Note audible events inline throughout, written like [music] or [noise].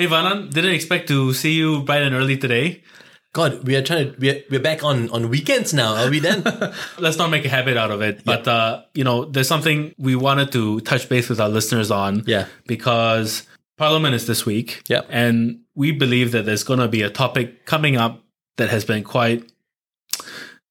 Hey, Vanan, didn't expect to see you bright and early today. God, we are trying to we're, we're back on on weekends now. Are we then? [laughs] Let's not make a habit out of it. But uh, you know, there's something we wanted to touch base with our listeners on. Yeah. Because Parliament is this week. Yeah. And we believe that there's going to be a topic coming up that has been quite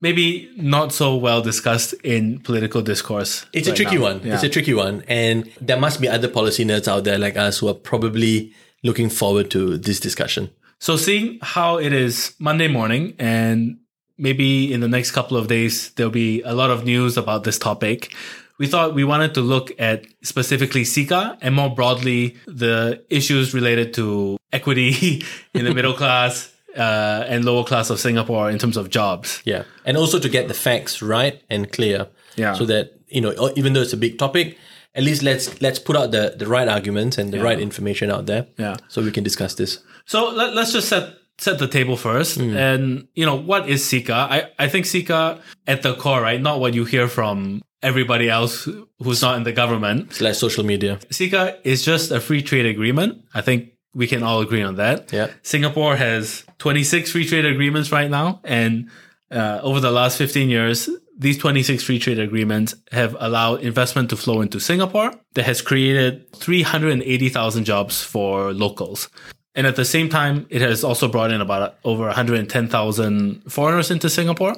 maybe not so well discussed in political discourse. It's a tricky now. one. Yeah. It's a tricky one, and there must be other policy nerds out there like us who are probably looking forward to this discussion. So seeing how it is Monday morning and maybe in the next couple of days there'll be a lot of news about this topic. We thought we wanted to look at specifically CECA and more broadly the issues related to equity [laughs] in the middle [laughs] class uh, and lower class of Singapore in terms of jobs. Yeah, and also to get the facts right and clear. Yeah. So that you know, even though it's a big topic, at least let's let's put out the the right arguments and the right information out there. Yeah. So we can discuss this. So let, let's just set set the table first. And you know, what is CECA? I, I think CECA at the core, right? Not what you hear from everybody else who's not in the government. It's like social media. CECA is just a free trade agreement. I think we can all agree on that. Yeah. Singapore has 26 free trade agreements right now. And uh, over the last 15 years, these 26 free trade agreements have allowed investment to flow into Singapore that has created 380,000 jobs for locals. And at the same time, it has also brought in about over 110,000 foreigners into Singapore,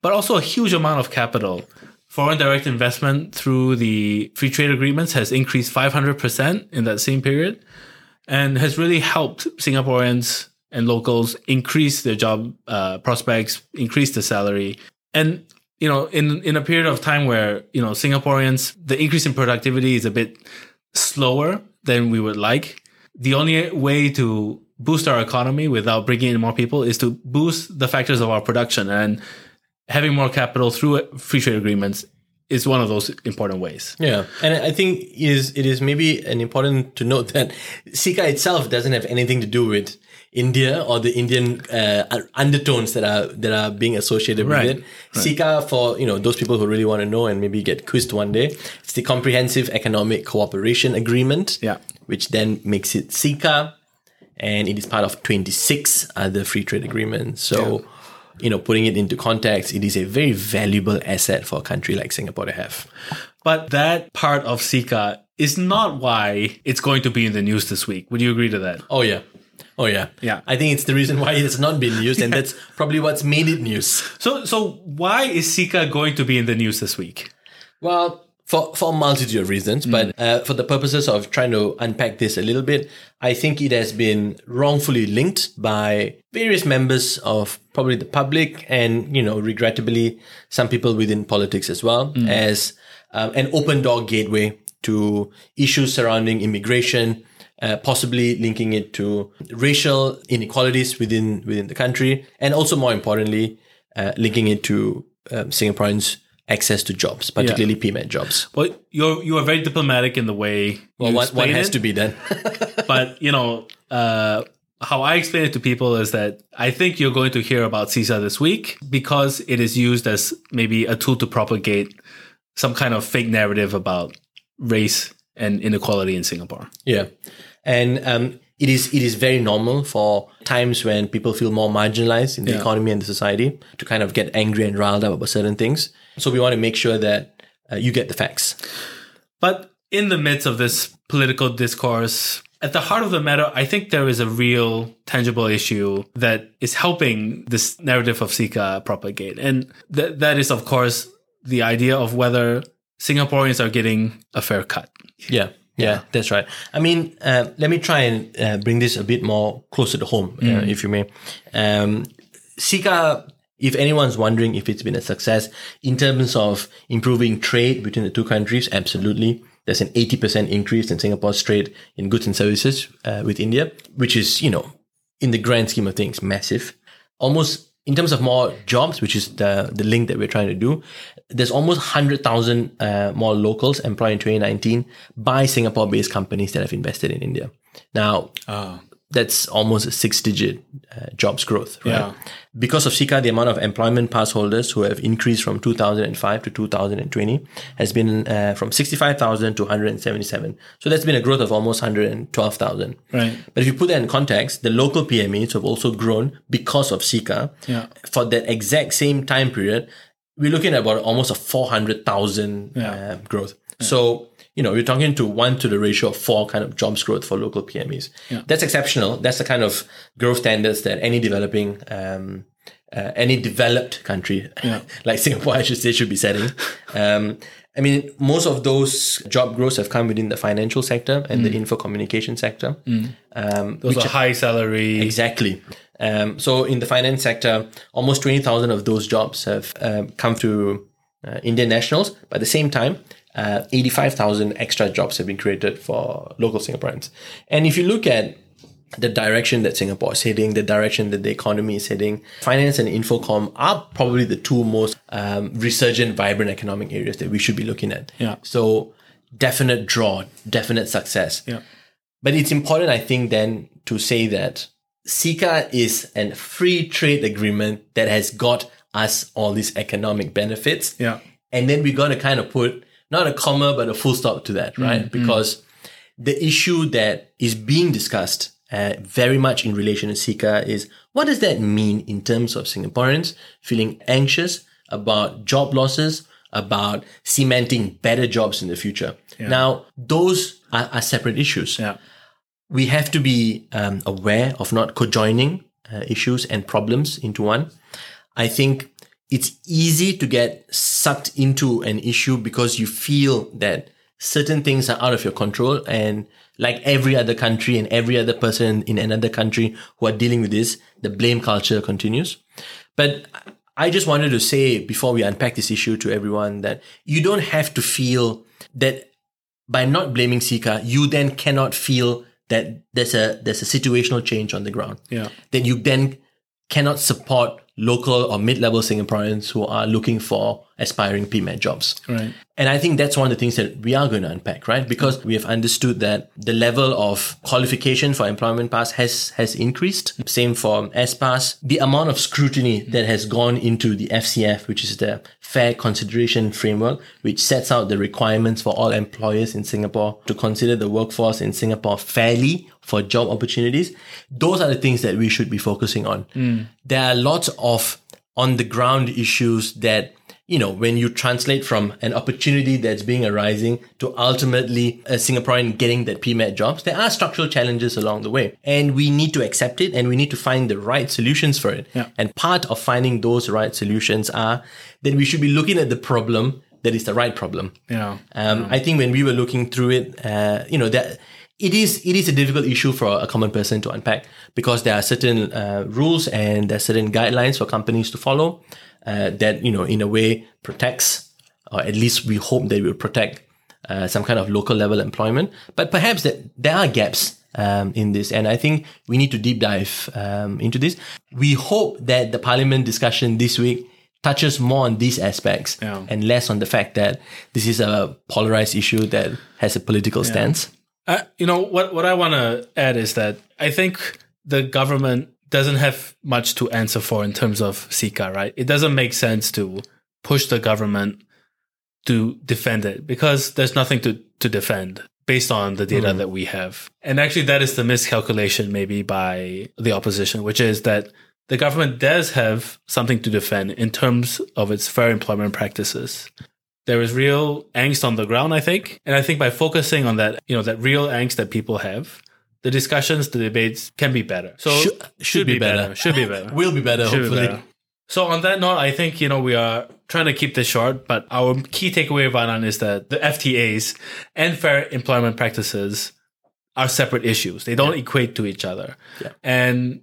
but also a huge amount of capital. Foreign direct investment through the free trade agreements has increased 500% in that same period and has really helped Singaporeans and locals increase their job uh, prospects, increase the salary. And, you know, in, in a period of time where, you know, Singaporeans, the increase in productivity is a bit slower than we would like, the only way to boost our economy without bringing in more people is to boost the factors of our production. And having more capital through free trade agreements is one of those important ways. Yeah, and I think it is it is maybe an important to note that CECA itself doesn't have anything to do with India or the Indian uh, undertones that are that are being associated Right, with it. CECA, for you know those people who really want to know and maybe get quizzed one day, it's the Comprehensive Economic Cooperation Agreement. Yeah. which then makes it CECA, and it is part of twenty six other free trade agreements. So. You know, putting it into context, it is a very valuable asset for a country like Singapore to have. But that part of CECA is not why it's going to be in the news this week. Would you agree to that? Oh yeah. Oh yeah. Yeah. I think it's the reason why it's not been used, and that's probably what's made it news. So, so why is CECA going to be in the news this week? Well, for for a multitude of reasons, but uh, for the purposes of trying to unpack this a little bit, I think it has been wrongfully linked by various members of probably the public, and you know, regrettably, some people within politics as well, as um, an open door gateway to issues surrounding immigration, uh, possibly linking it to racial inequalities within within the country, and also more importantly, uh, linking it to um, Singaporeans' access to jobs, particularly PMET jobs. Well, you're you are very diplomatic in the way Well, one, one has it, to be done. [laughs] but you know, uh, how I explain it to people is that I think you're going to hear about CECA this week because it is used as maybe a tool to propagate some kind of fake narrative about race and inequality in Singapore. yeah, and um, it is it is very normal for times when people feel more marginalized in the Yeah. economy and the society to kind of get angry and riled up about certain things. So we want to make sure that uh, you get the facts. But in the midst of this political discourse, at the heart of the matter, I think there is a real tangible issue that is helping this narrative of CECA propagate. And th- that is, of course, the idea of whether Singaporeans are getting a fair cut. Yeah. Yeah, that's right. I mean, uh, let me try and uh, bring this a bit more closer to home, uh, if you may. Um, CECA, if anyone's wondering if it's been a success in terms of improving trade between the two countries, absolutely. There's an 80% increase in Singapore's trade in goods and services uh, with India, which is, you know, in the grand scheme of things, massive. Almost in terms of more jobs, which is the, the link that we're trying to do, there's almost 100,000 uh, more locals employed in 2019 by Singapore based companies that have invested in India. Now, that's almost a six digit uh, jobs growth, right? Yeah. Because of CECA, the amount of employment pass holders who have increased from 2005 to 2020 has been uh, from 65,000 to 177. So that's been a growth of almost 112,000. Right. But if you put that in context, the local PMEs have also grown because of CECA. Yeah. For that exact same time period, we're looking at about almost a 400,000 Yeah. uh, growth. So, you know, you're talking to one to the ratio of four kind of jobs growth for local PMEs. That's exceptional. That's the kind of growth standards that any developing, um, uh, any developed country [laughs] like Singapore, I should say, should be setting. Um, I mean, most of those job growths have come within the financial sector and the info communication sector. Um, Those are high salary. Exactly. Um, so in the finance sector, almost 20,000 of those jobs have um, come to uh, Indian nationals. But at the same time, uh, 85,000 extra jobs have been created for local Singaporeans. And if you look at the direction that Singapore is heading, the direction that the economy is heading, finance and infocom are probably the two most um, resurgent, vibrant economic areas that we should be looking at. Yeah. So definite draw, definite success. Yeah. But it's important, I think, then to say that CECA is a free trade agreement that has got us all these economic benefits. Yeah. And then we're going to kind of put not a comma, but a full stop to that, right? Because the issue that is being discussed uh, very much in relation to CECA is what does that mean in terms of Singaporeans feeling anxious about job losses, about cementing better jobs in the future? Now, those are, are separate issues Yeah. we have to be um, aware of not conjoining uh, issues and problems into one. I think it's easy to get sucked into an issue because you feel that certain things are out of your control and like every other country and every other person in another country who are dealing with this, the blame culture continues. But I just wanted to say before we unpack this issue to everyone that you don't have to feel that by not blaming CECA, you then cannot feel that there's a there's a situational change on the ground. Yeah. That you then cannot support local or mid-level Singaporeans who are looking for aspiring PMET jobs. Right. And I think that's one of the things that we are going to unpack, right? Because we have understood that the level of qualification for employment pass has has increased. Same for S pass. The amount of scrutiny that has gone into the FCF, which is the Fair Consideration Framework, which sets out the requirements for all employers in Singapore to consider the workforce in Singapore fairly for job opportunities. Those are the things that we should be focusing on. Mm. There are lots of on the ground issues that you know, when you translate from an opportunity that's being arising to ultimately a Singaporean getting that PMET jobs, there are structural challenges along the way. And we need to accept it and we need to find the right solutions for it. Yeah. And part of finding those right solutions are that we should be looking at the problem that is the right problem. Yeah. Um, I think when we were looking through it, uh, you know, that it is it is a difficult issue for a common person to unpack because there are certain uh, rules and there are certain guidelines for companies to follow uh, that you know in a way protects, or at least we hope they will protect uh, some kind of local level employment. But perhaps that there are gaps um, in this, and I think we need to deep dive um, into this. We hope that the Parliament discussion this week touches more on these aspects Yeah. and less on the fact that this is a polarized issue that has a political stance. Uh, you know what? What I want to add is that I think the government doesn't have much to answer for in terms of CECA, right? It doesn't make sense to push the government to defend it because there's nothing to to defend based on the data hmm. that we have. And actually, that is the miscalculation maybe by the opposition, which is that the government does have something to defend in terms of its fair employment practices there is real angst on the ground, I think. And I think by focusing on that, you know, that real angst that people have, the discussions, the debates can be better. So Should- should be better. Should be better. [laughs] Will be better, Should be hopefully. better. So on that note, I think, you know, we are trying to keep this short, but our key takeaway, Vanan, is that the FTAs and fair employment practices are separate issues. They don't equate to each other. Yeah. And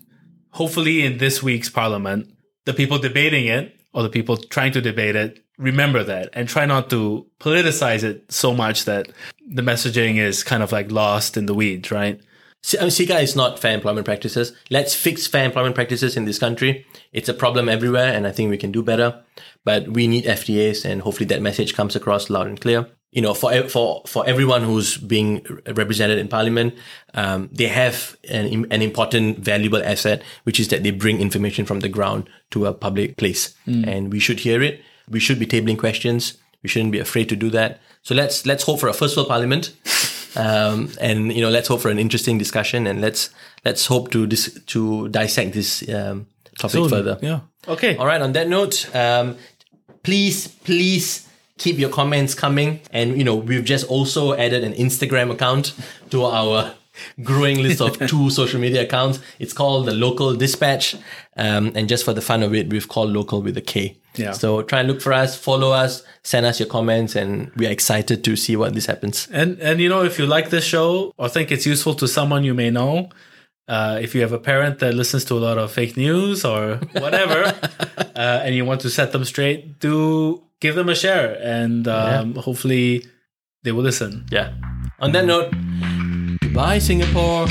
hopefully in this week's parliament, the people debating it or the people trying to debate it remember that and try not to politicize it so much that the messaging is kind of like lost in the weeds, right? I mean, CECA is not fair employment practices. Let's fix fair employment practices in this country. It's a problem everywhere, and I think we can do better. But we need FTAs, and hopefully that message comes across loud and clear. you know, for for for everyone who's being represented in Parliament, um, they have an, an important, valuable asset, which is that they bring information from the ground to a public place, mm. and we should hear it. We should be tabling questions. We shouldn't be afraid to do that. So let's let's hope for a first world Parliament, [laughs] um, and you know, let's hope for an interesting discussion, and let's let's hope to dis- to dissect this um, topic Soon. further. Yeah. Okay. All right. On that note, um, please, please keep your comments coming. And, you know, we've just also added an Instagram account to our growing list of [laughs] two social media accounts. It's called the Lokal Dispatch. Um, and just for the fun of it, we've called local with a K. Yeah. So try and look for us, follow us, send us your comments, and we are excited to see what this happens. And and you know, if you like this show or think it's useful to someone you may know, uh, if you have a parent that listens to a lot of fake news or whatever, [laughs] uh, and you want to set them straight, do give them a share, and um, yeah. hopefully they will listen. Yeah. On that note, goodbye, Singapore.